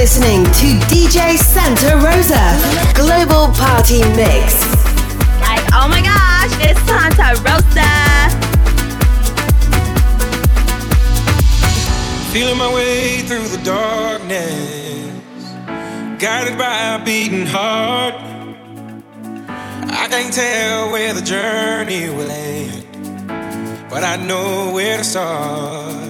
listening to DJ Santa Rosa Global Party Mix. oh my gosh, it's Santa Rosa. Feeling my way through the darkness, guided by a beating heart. I can't tell where the journey will end, but I know where to start.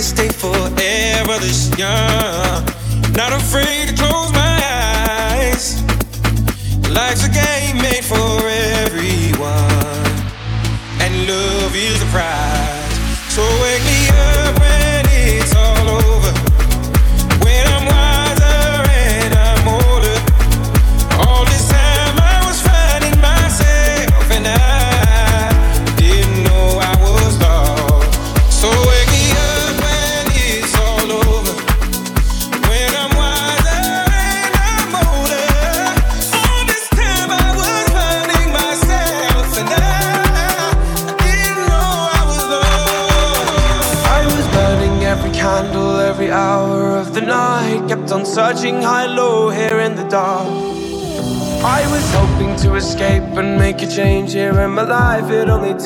could stay forever this young. Not afraid to close my eyes. Life's a game made for everyone, and love is the prize. So wake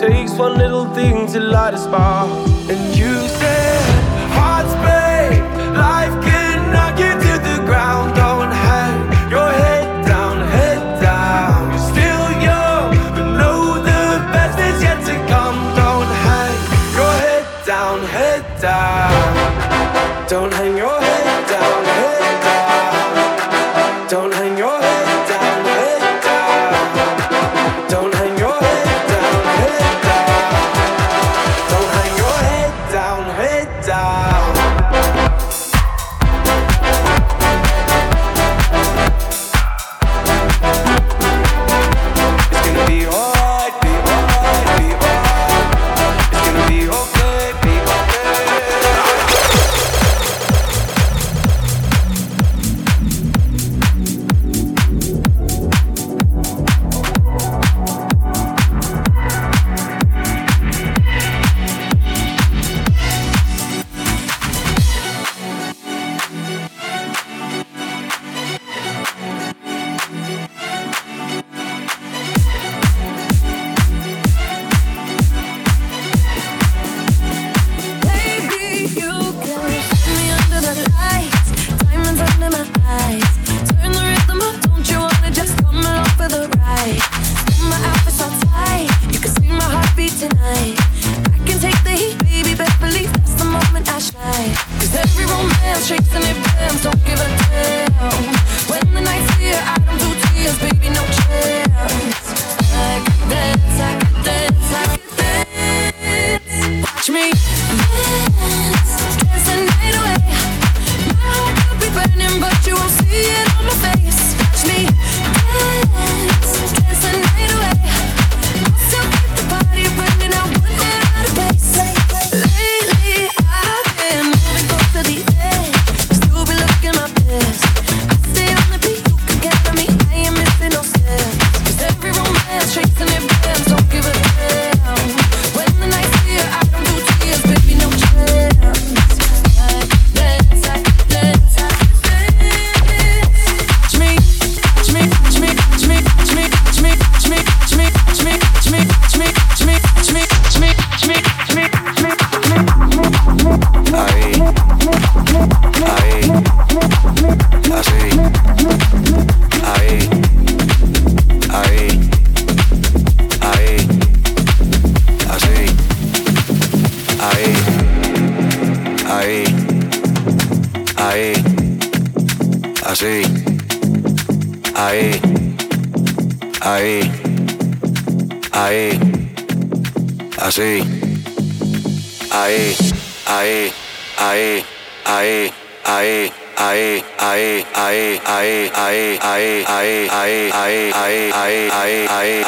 takes one little thing to light a spark.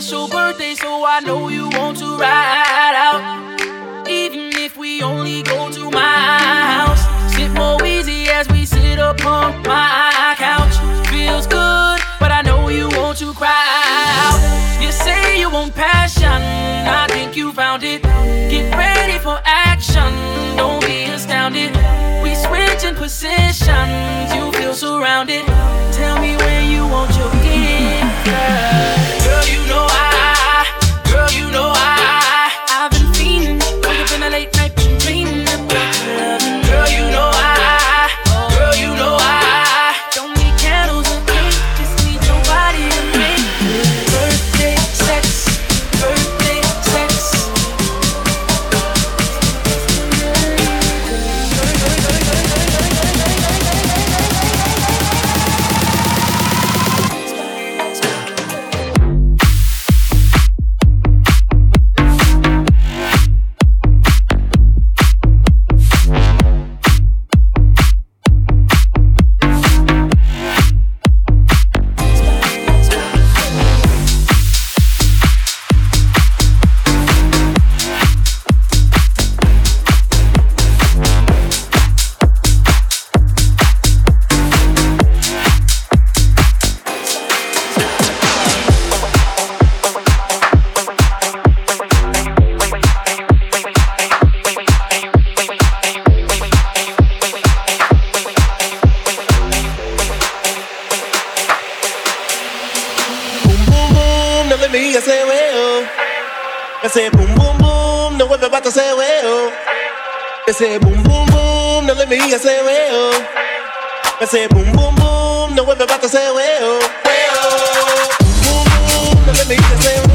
it's your birthday, so I know you want to ride out. Even if we only go to my house, sip Moscato as we sit upon my couch. Feels good, but I know you want to cry out. You say you want passion, I think you found it. Get ready for action, don't be astounded. We switching positions, you feel surrounded. Tell me where you want your gift. Girl, you know I I say boom boom boom, now everybody say way oh, way oh. Boom boom, now let me hear you say.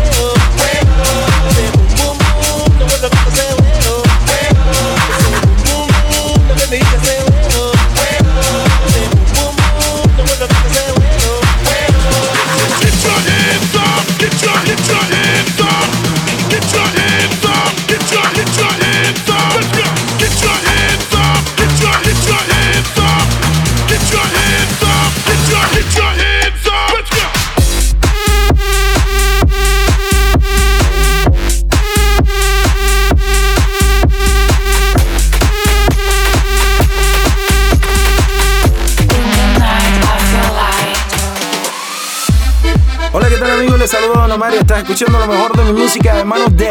Haciendo lo mejor de mi música de manos de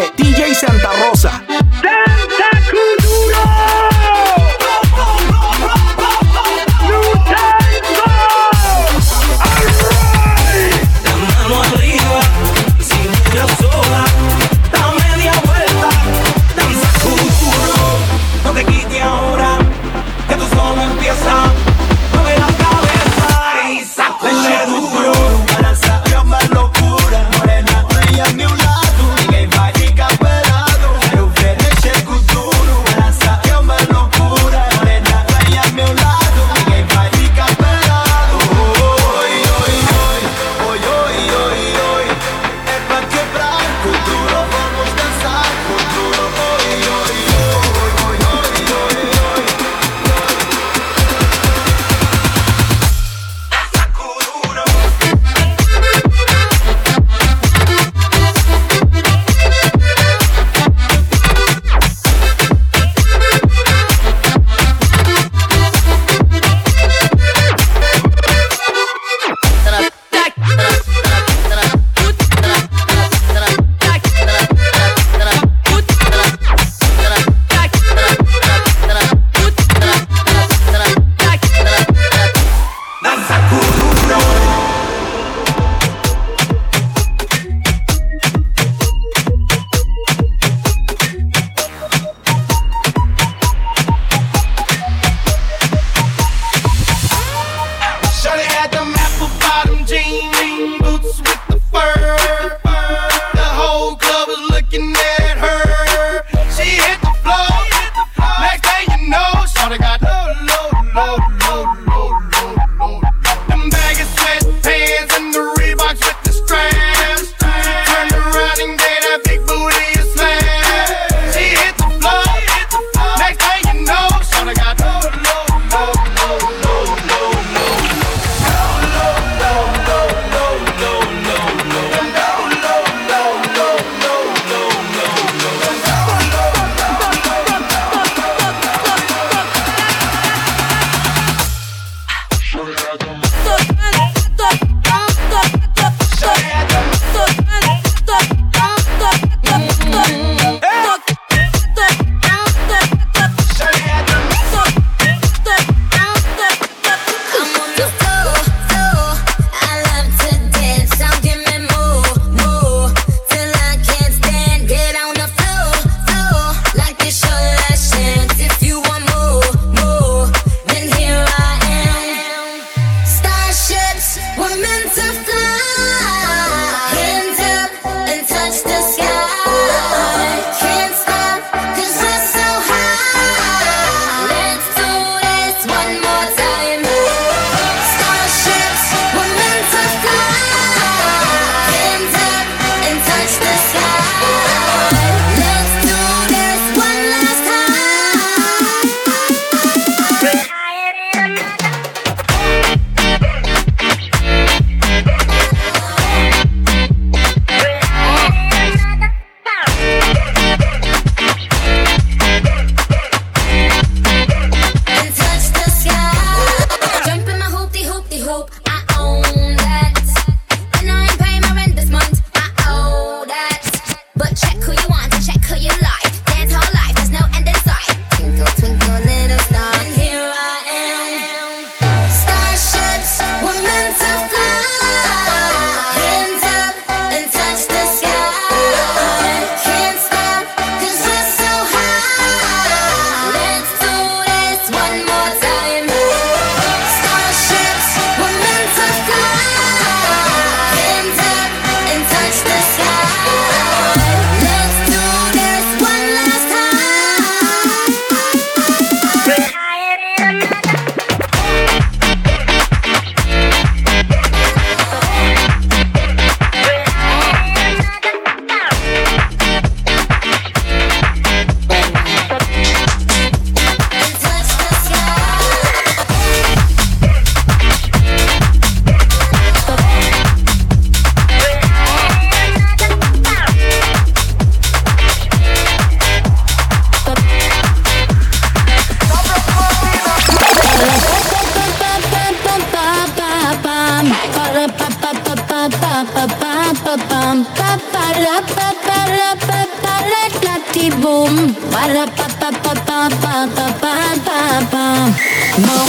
No.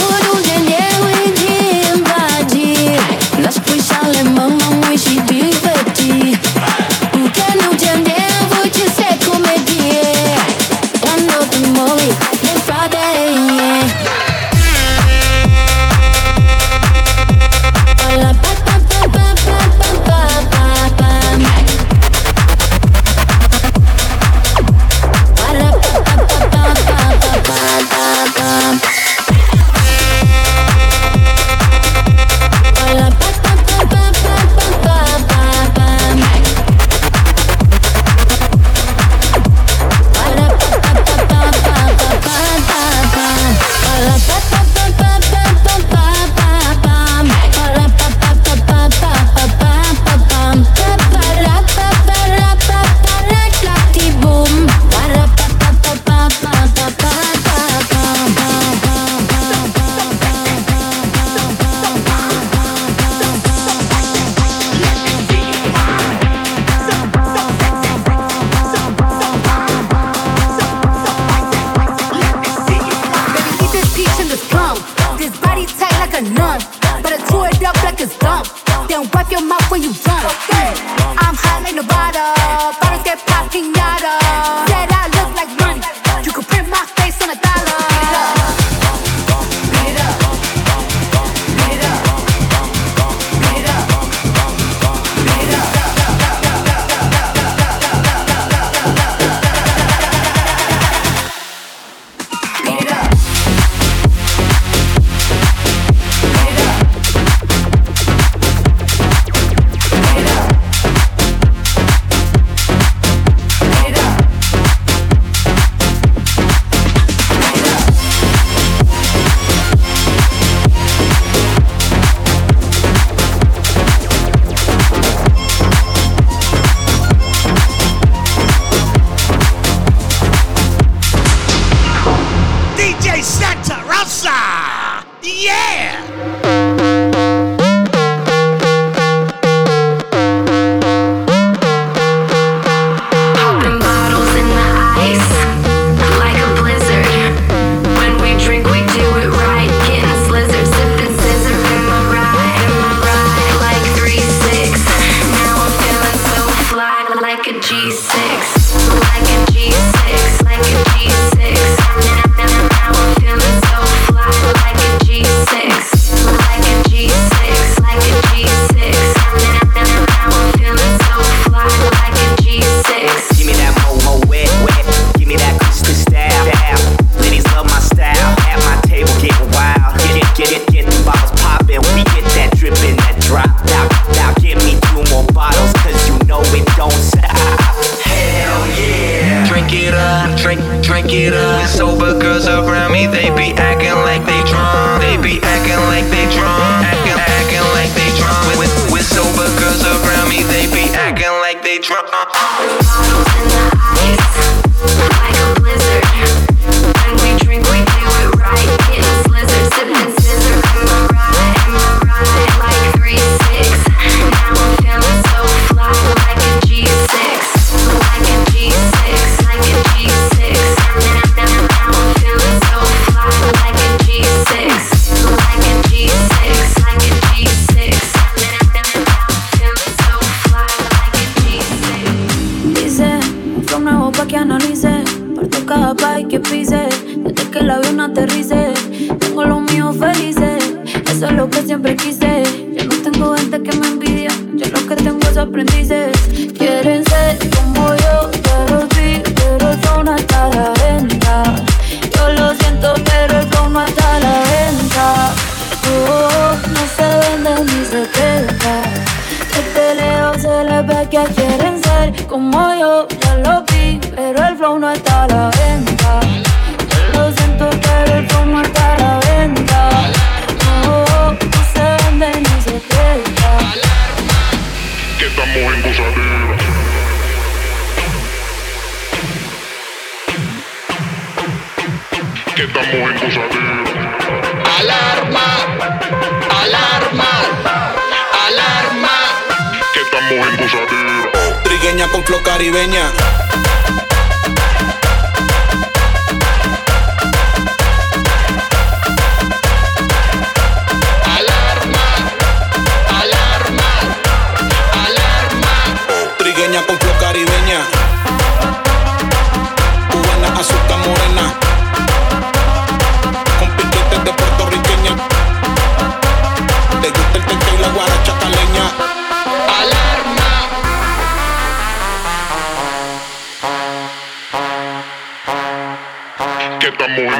que estamos en Alarma.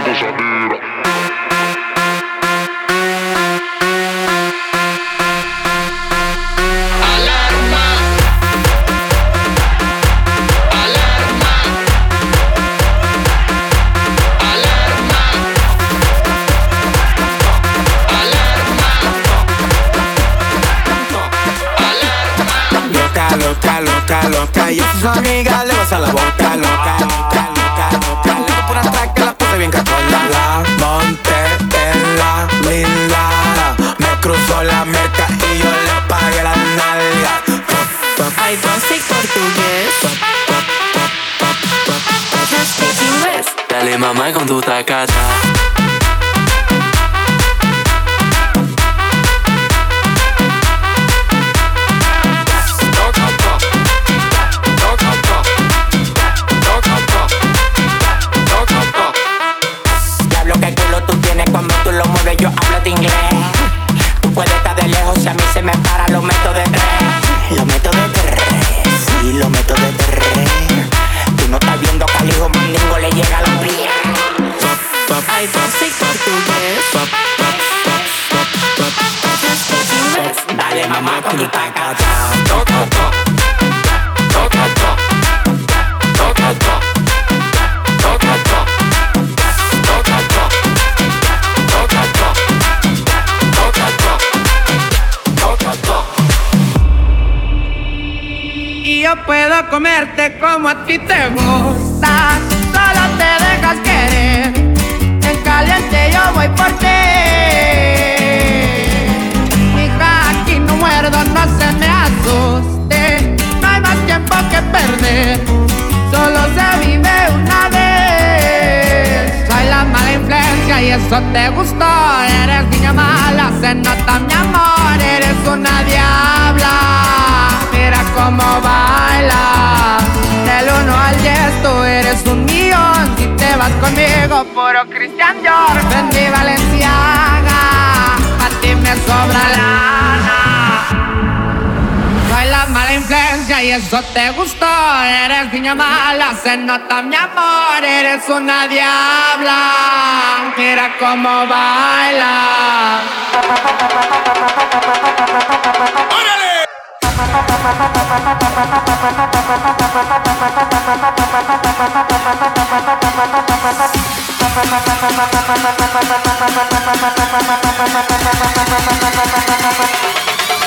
Alarma. Alarma. Alarma. loca, loca, loca. Y a amigas le vas a la boca, loca. Eso te gustó, eres niña mala, se nota mi amor, eres una diabla. Mira cómo baila, del uno al diez, tú eres un millón. Si te vas conmigo, puro Cristian Dior, vendí Valenciaga, a ti me sobra lana mala influencia y eso te gustó. Eres niña mala, se nota mi amor. Eres una diabla, mira como baila.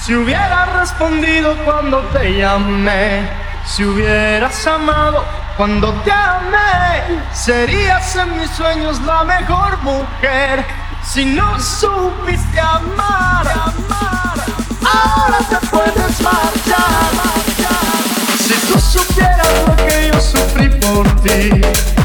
Si hubieras respondido cuando te llamé, si hubieras amado cuando te amé, serías en mis sueños la mejor mujer. Si no supiste amar, ahora te puedes marchar. Si tú supieras lo que yo sufrí por ti.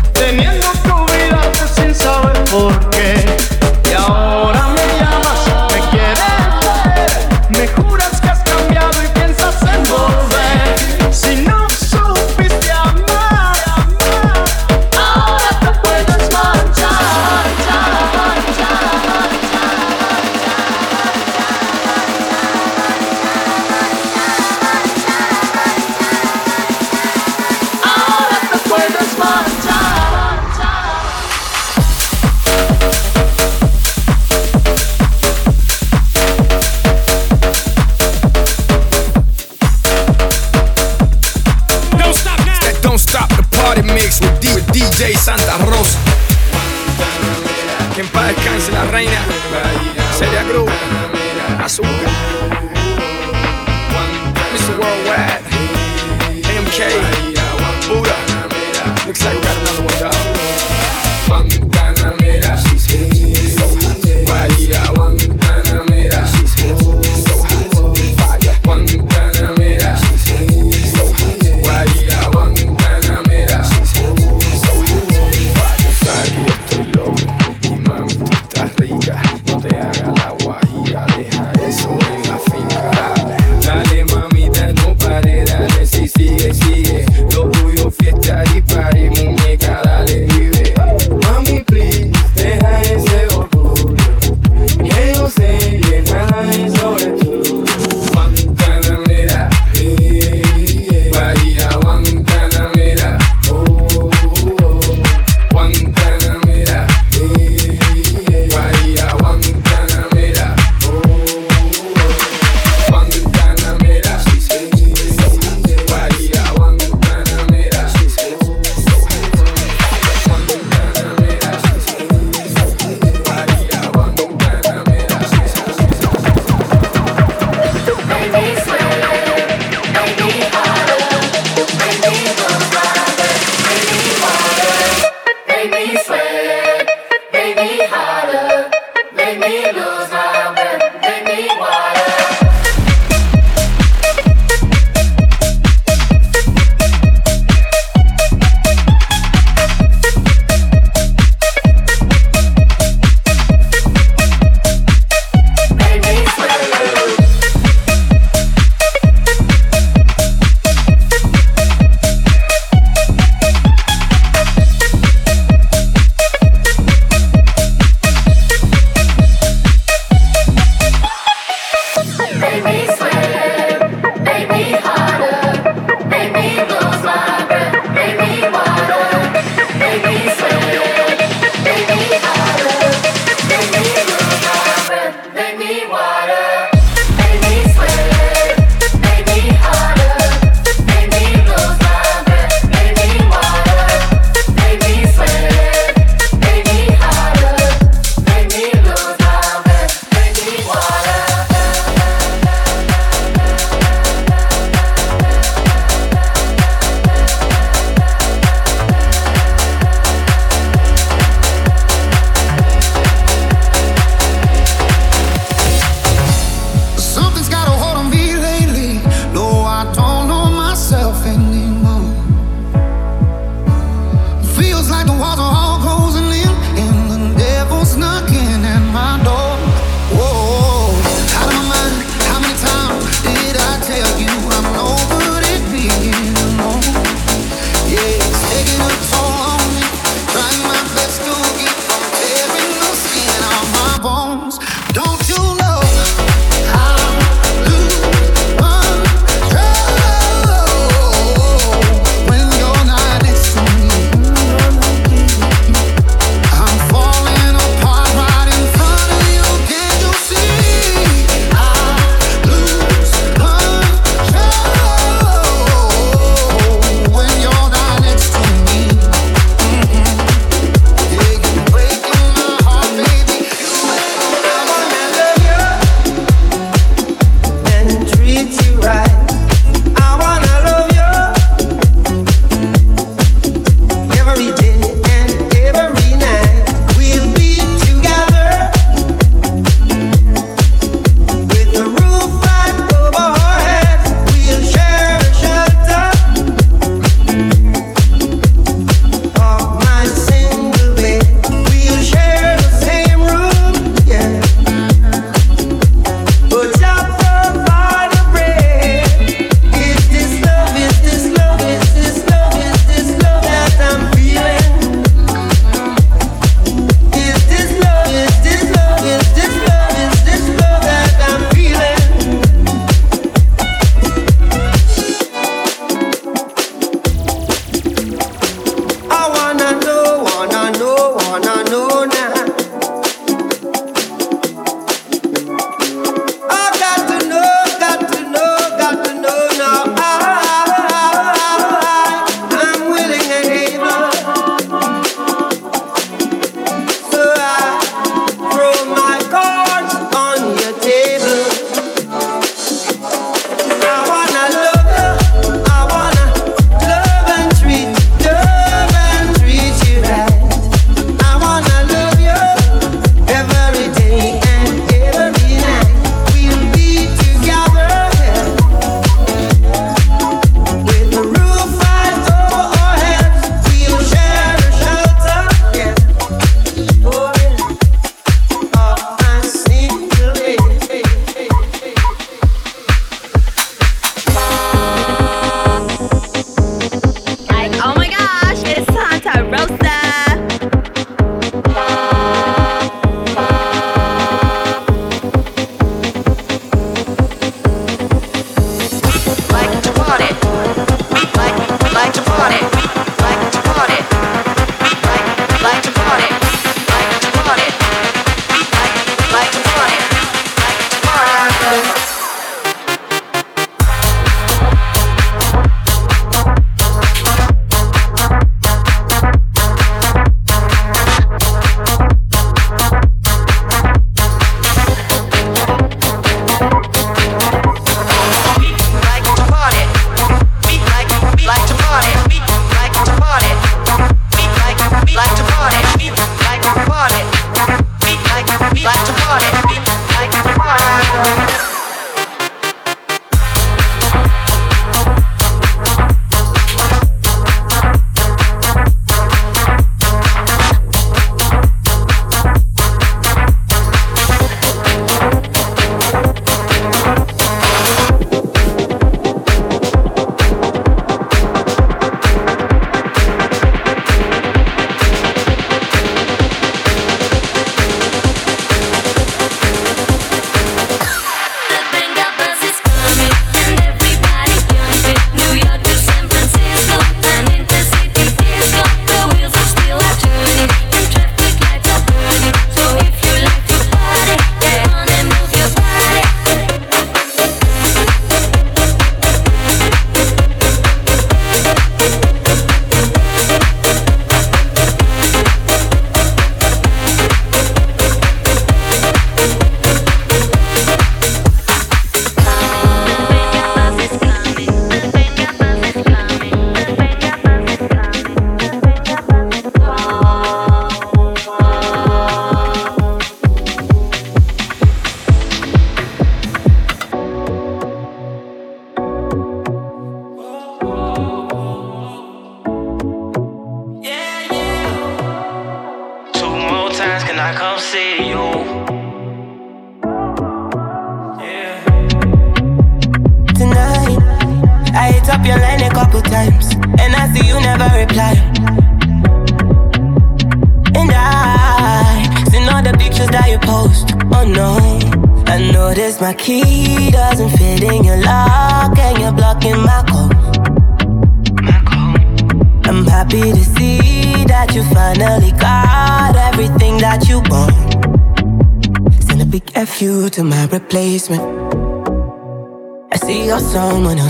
DJ 산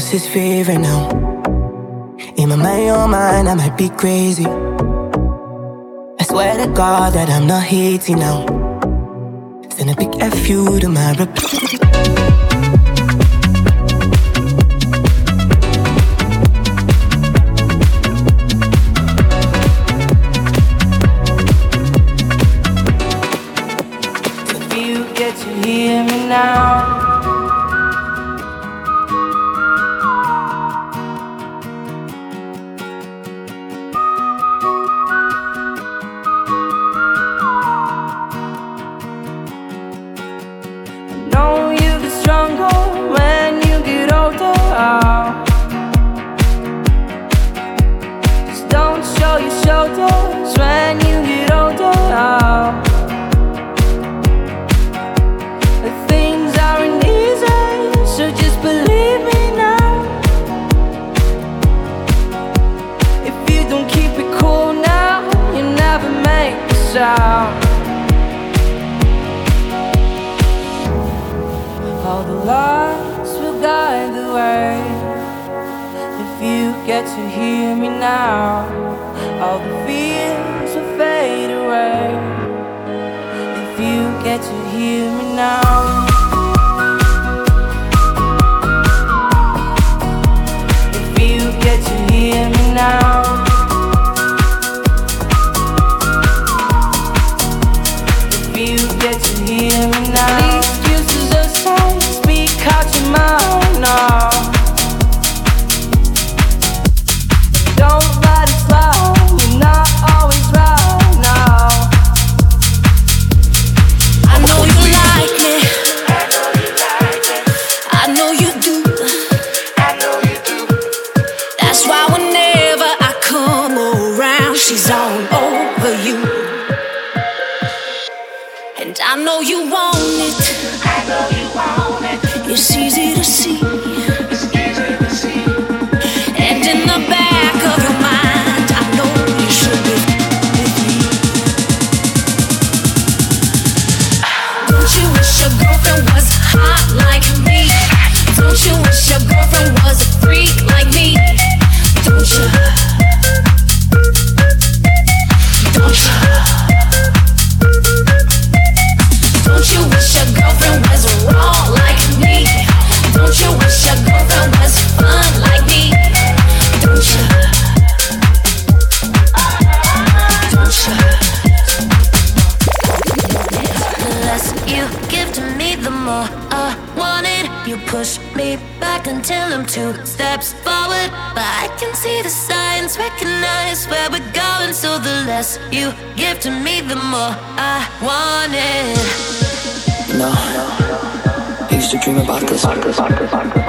This is favorite now? In my mind, your mind, I might be crazy. I swear to God that I'm not hating now. Send a big F you to my reply. now you wish your girlfriend was a freak? more I No, I used to dream about this.